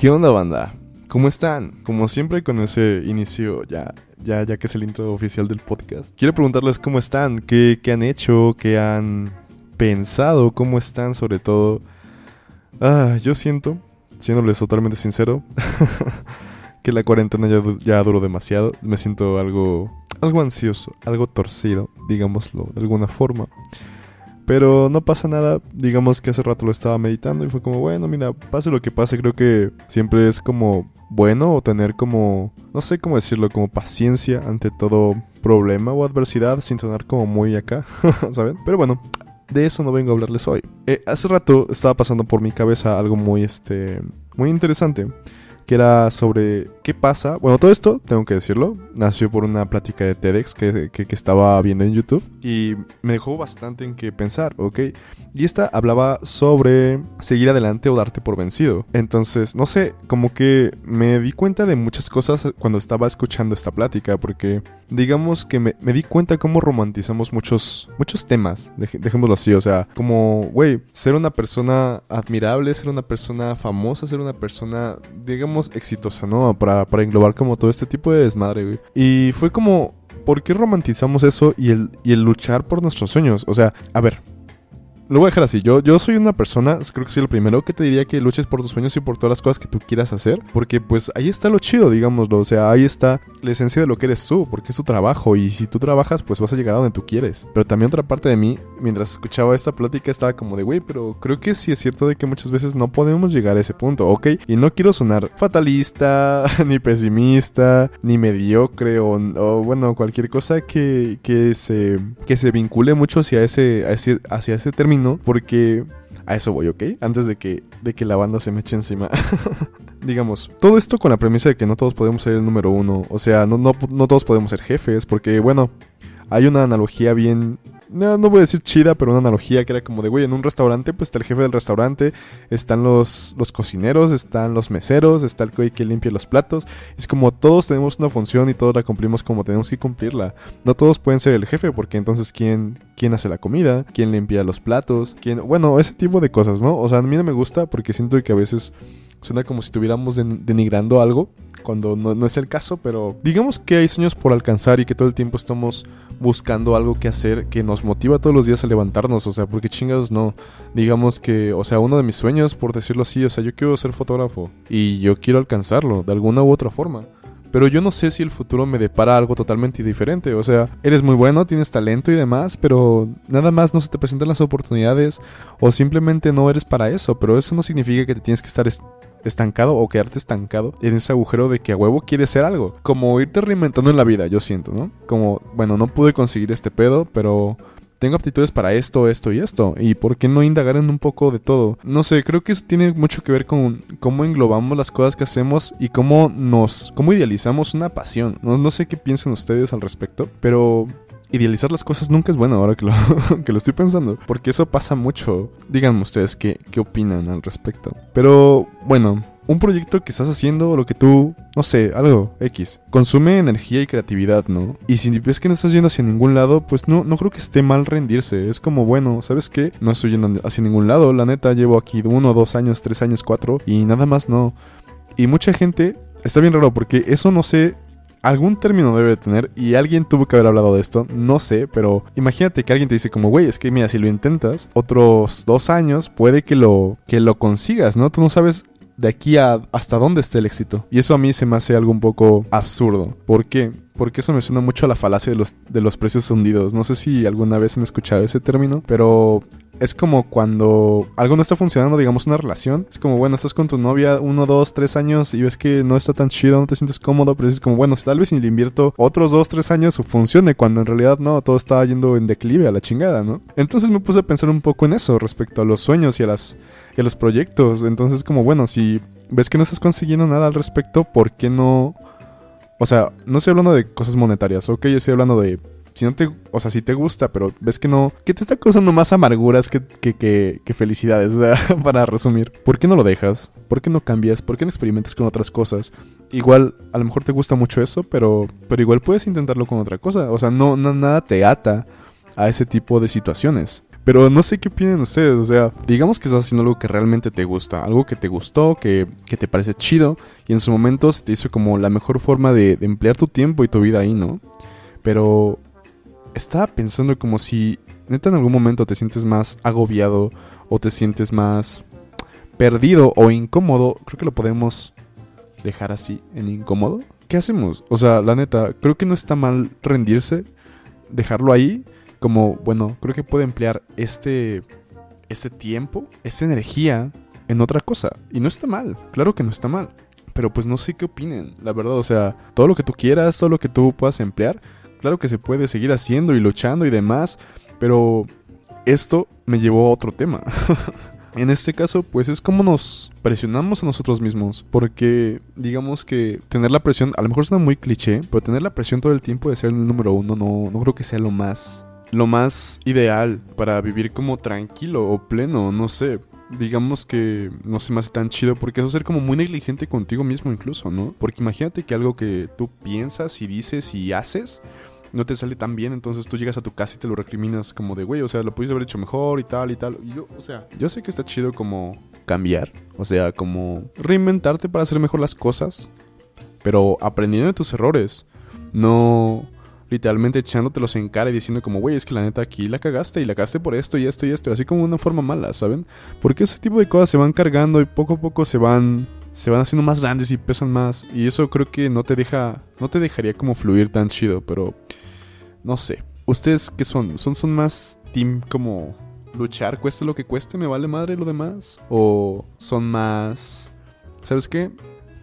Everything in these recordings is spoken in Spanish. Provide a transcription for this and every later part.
¿Qué onda, banda? ¿Cómo están? Como siempre con ese inicio, ya, ya, ya que es el intro oficial del podcast. Quiero preguntarles cómo están, qué, qué han hecho, qué han pensado, cómo están sobre todo. Ah, yo siento, siéndoles totalmente sincero, que la cuarentena ya, ya duró demasiado. Me siento algo, algo ansioso, algo torcido, digámoslo de alguna forma. Pero no pasa nada, digamos que hace rato lo estaba meditando y fue como, bueno, mira, pase lo que pase, creo que siempre es como bueno o tener como, no sé cómo decirlo, como paciencia ante todo problema o adversidad sin sonar como muy acá, ¿saben? Pero bueno, de eso no vengo a hablarles hoy. Eh, hace rato estaba pasando por mi cabeza algo muy, este, muy interesante. Que era sobre qué pasa. Bueno, todo esto, tengo que decirlo, nació por una plática de TEDx que, que, estaba viendo en YouTube. Y me dejó bastante en qué pensar, ¿ok? Y esta hablaba sobre seguir adelante o darte por vencido. Entonces, no sé, como que me di cuenta de muchas cosas cuando estaba escuchando esta plática, porque digamos que me, me di cuenta cómo romantizamos muchos, muchos temas, dej- dejémoslo así, o sea, como, güey, ser una persona admirable, ser una persona famosa, ser una persona, digamos, exitosa, ¿no? Para, para englobar como todo este tipo de desmadre, güey. Y fue como, ¿por qué romantizamos eso y el, y el luchar por nuestros sueños? O sea, a ver, lo voy a dejar así. Yo, yo soy una persona, creo que soy el primero que te diría que luches por tus sueños y por todas las cosas que tú quieras hacer. Porque pues ahí está lo chido, digámoslo. O sea, ahí está la esencia de lo que eres tú, porque es tu trabajo. Y si tú trabajas, pues vas a llegar a donde tú quieres. Pero también otra parte de mí, mientras escuchaba esta plática, estaba como de, güey, pero creo que sí es cierto de que muchas veces no podemos llegar a ese punto, ¿ok? Y no quiero sonar fatalista, ni pesimista, ni mediocre, o, o, bueno, cualquier cosa que, que, se, que se vincule mucho hacia ese, a ese, hacia ese término, porque a eso voy, ¿ok? Antes de que, de que la banda se me eche encima. Digamos, todo esto con la premisa de que no todos podemos ser el número uno, o sea, no, no, no todos podemos ser jefes, porque bueno, hay una analogía bien... No, no voy a decir chida, pero una analogía que era como de, güey, en un restaurante, pues está el jefe del restaurante, están los, los cocineros, están los meseros, está el güey que limpia los platos. Es como todos tenemos una función y todos la cumplimos como tenemos que cumplirla. No todos pueden ser el jefe, porque entonces, ¿quién, quién hace la comida? ¿Quién limpia los platos? ¿Quién... Bueno, ese tipo de cosas, ¿no? O sea, a mí no me gusta porque siento que a veces suena como si estuviéramos den- denigrando algo cuando no, no es el caso, pero digamos que hay sueños por alcanzar y que todo el tiempo estamos buscando algo que hacer que nos motiva todos los días a levantarnos, o sea, porque chingados no, digamos que, o sea, uno de mis sueños, por decirlo así, o sea, yo quiero ser fotógrafo y yo quiero alcanzarlo de alguna u otra forma. Pero yo no sé si el futuro me depara algo totalmente diferente. O sea, eres muy bueno, tienes talento y demás, pero nada más no se te presentan las oportunidades o simplemente no eres para eso. Pero eso no significa que te tienes que estar est- estancado o quedarte estancado en ese agujero de que a huevo quieres ser algo. Como irte reinventando en la vida, yo siento, ¿no? Como, bueno, no pude conseguir este pedo, pero tengo aptitudes para esto, esto y esto. ¿Y por qué no indagar en un poco de todo? No sé, creo que eso tiene mucho que ver con cómo englobamos las cosas que hacemos y cómo nos, cómo idealizamos una pasión. No, no sé qué piensan ustedes al respecto, pero idealizar las cosas nunca es bueno ahora que lo, que lo estoy pensando. Porque eso pasa mucho. Díganme ustedes qué, qué opinan al respecto. Pero bueno, un proyecto que estás haciendo lo que tú, no sé, algo X, consume energía y creatividad, ¿no? Y si ves que no estás yendo hacia ningún lado, pues no, no creo que esté mal rendirse. Es como, bueno, ¿sabes qué? No estoy yendo hacia ningún lado. La neta, llevo aquí uno, dos años, tres años, cuatro y nada más no. Y mucha gente, está bien raro porque eso no sé algún término debe de tener y alguien tuvo que haber hablado de esto, no sé, pero imagínate que alguien te dice como, güey, es que mira, si lo intentas, otros dos años puede que lo, que lo consigas, ¿no? Tú no sabes de aquí a hasta dónde esté el éxito. Y eso a mí se me hace algo un poco absurdo. ¿Por qué? Porque eso me suena mucho a la falacia de los, de los precios hundidos. No sé si alguna vez han escuchado ese término, pero es como cuando algo no está funcionando, digamos una relación. Es como, bueno, estás con tu novia uno, dos, tres años y ves que no está tan chido, no te sientes cómodo, pero es como, bueno, tal vez si le invierto otros dos, tres años funcione, cuando en realidad no, todo está yendo en declive a la chingada, ¿no? Entonces me puse a pensar un poco en eso respecto a los sueños y a, las, y a los proyectos. Entonces como, bueno, si ves que no estás consiguiendo nada al respecto, ¿por qué no... O sea, no estoy hablando de cosas monetarias, ok, yo estoy hablando de si no te, o sea, si te gusta, pero ves que no, que te está causando más amarguras que, que, que, felicidades, o sea, para resumir. ¿Por qué no lo dejas? ¿Por qué no cambias? ¿Por qué no experimentas con otras cosas? Igual, a lo mejor te gusta mucho eso, pero, pero igual puedes intentarlo con otra cosa. O sea, no, no nada te ata a ese tipo de situaciones. Pero no sé qué opinan ustedes, o sea, digamos que estás haciendo algo que realmente te gusta, algo que te gustó, que, que te parece chido, y en su momento se te hizo como la mejor forma de, de emplear tu tiempo y tu vida ahí, ¿no? Pero estaba pensando como si neta en algún momento te sientes más agobiado o te sientes más perdido o incómodo, creo que lo podemos dejar así, en incómodo. ¿Qué hacemos? O sea, la neta, creo que no está mal rendirse, dejarlo ahí, como, bueno, creo que puede emplear este, este tiempo, esta energía en otra cosa. Y no está mal, claro que no está mal. Pero pues no sé qué opinen, la verdad, o sea, todo lo que tú quieras, todo lo que tú puedas emplear, claro que se puede seguir haciendo y luchando y demás, pero esto me llevó a otro tema. En este caso, pues es como nos presionamos a nosotros mismos. Porque digamos que tener la presión, a lo mejor suena muy cliché, pero tener la presión todo el tiempo de ser el número uno no, no creo que sea lo más. Lo más ideal para vivir como tranquilo o pleno, no sé. Digamos que no se me hace tan chido porque eso es ser como muy negligente contigo mismo incluso, ¿no? Porque imagínate que algo que tú piensas y dices y haces no te sale tan bien, entonces tú llegas a tu casa y te lo recriminas como de, güey, o sea, lo pudiste haber hecho mejor y tal y tal. Y yo, o sea, yo sé que está chido como cambiar, o sea, como reinventarte para hacer mejor las cosas, pero aprendiendo de tus errores, no literalmente echándotelos en cara y diciendo como, güey, es que la neta aquí la cagaste y la cagaste por esto y esto y esto, así como de una forma mala, ¿saben? Porque ese tipo de cosas se van cargando y poco a poco se van se van haciendo más grandes y pesan más y eso creo que no te deja no te dejaría como fluir tan chido, pero no sé. ¿Ustedes qué son? ¿Son, son más team como luchar, cueste lo que cueste, me vale madre lo demás? ¿O son más... ¿Sabes qué?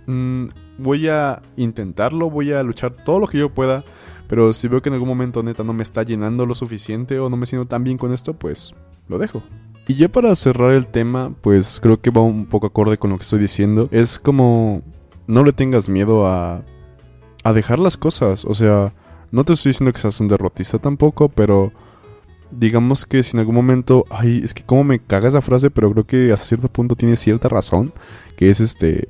Mm, voy a intentarlo, voy a luchar todo lo que yo pueda, pero si veo que en algún momento neta no me está llenando lo suficiente o no me siento tan bien con esto, pues lo dejo. Y ya para cerrar el tema, pues creo que va un poco acorde con lo que estoy diciendo. Es como no le tengas miedo a a dejar las cosas, o sea, no te estoy diciendo que seas un derrotista tampoco, pero digamos que si en algún momento, ay, es que como me caga esa frase, pero creo que hasta cierto punto tiene cierta razón, que es este,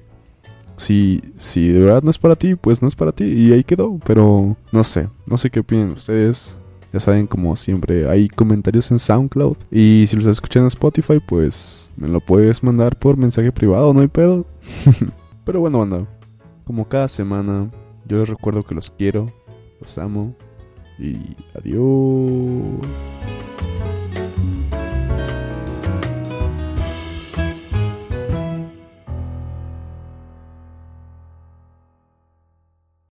si, si de verdad no es para ti, pues no es para ti y ahí quedó, pero no sé, no sé qué opinan ustedes. Ya saben, como siempre, hay comentarios en SoundCloud. Y si los estás escuchando en Spotify, pues me lo puedes mandar por mensaje privado, no hay pedo. Pero bueno, banda, como cada semana, yo les recuerdo que los quiero, los amo y adiós.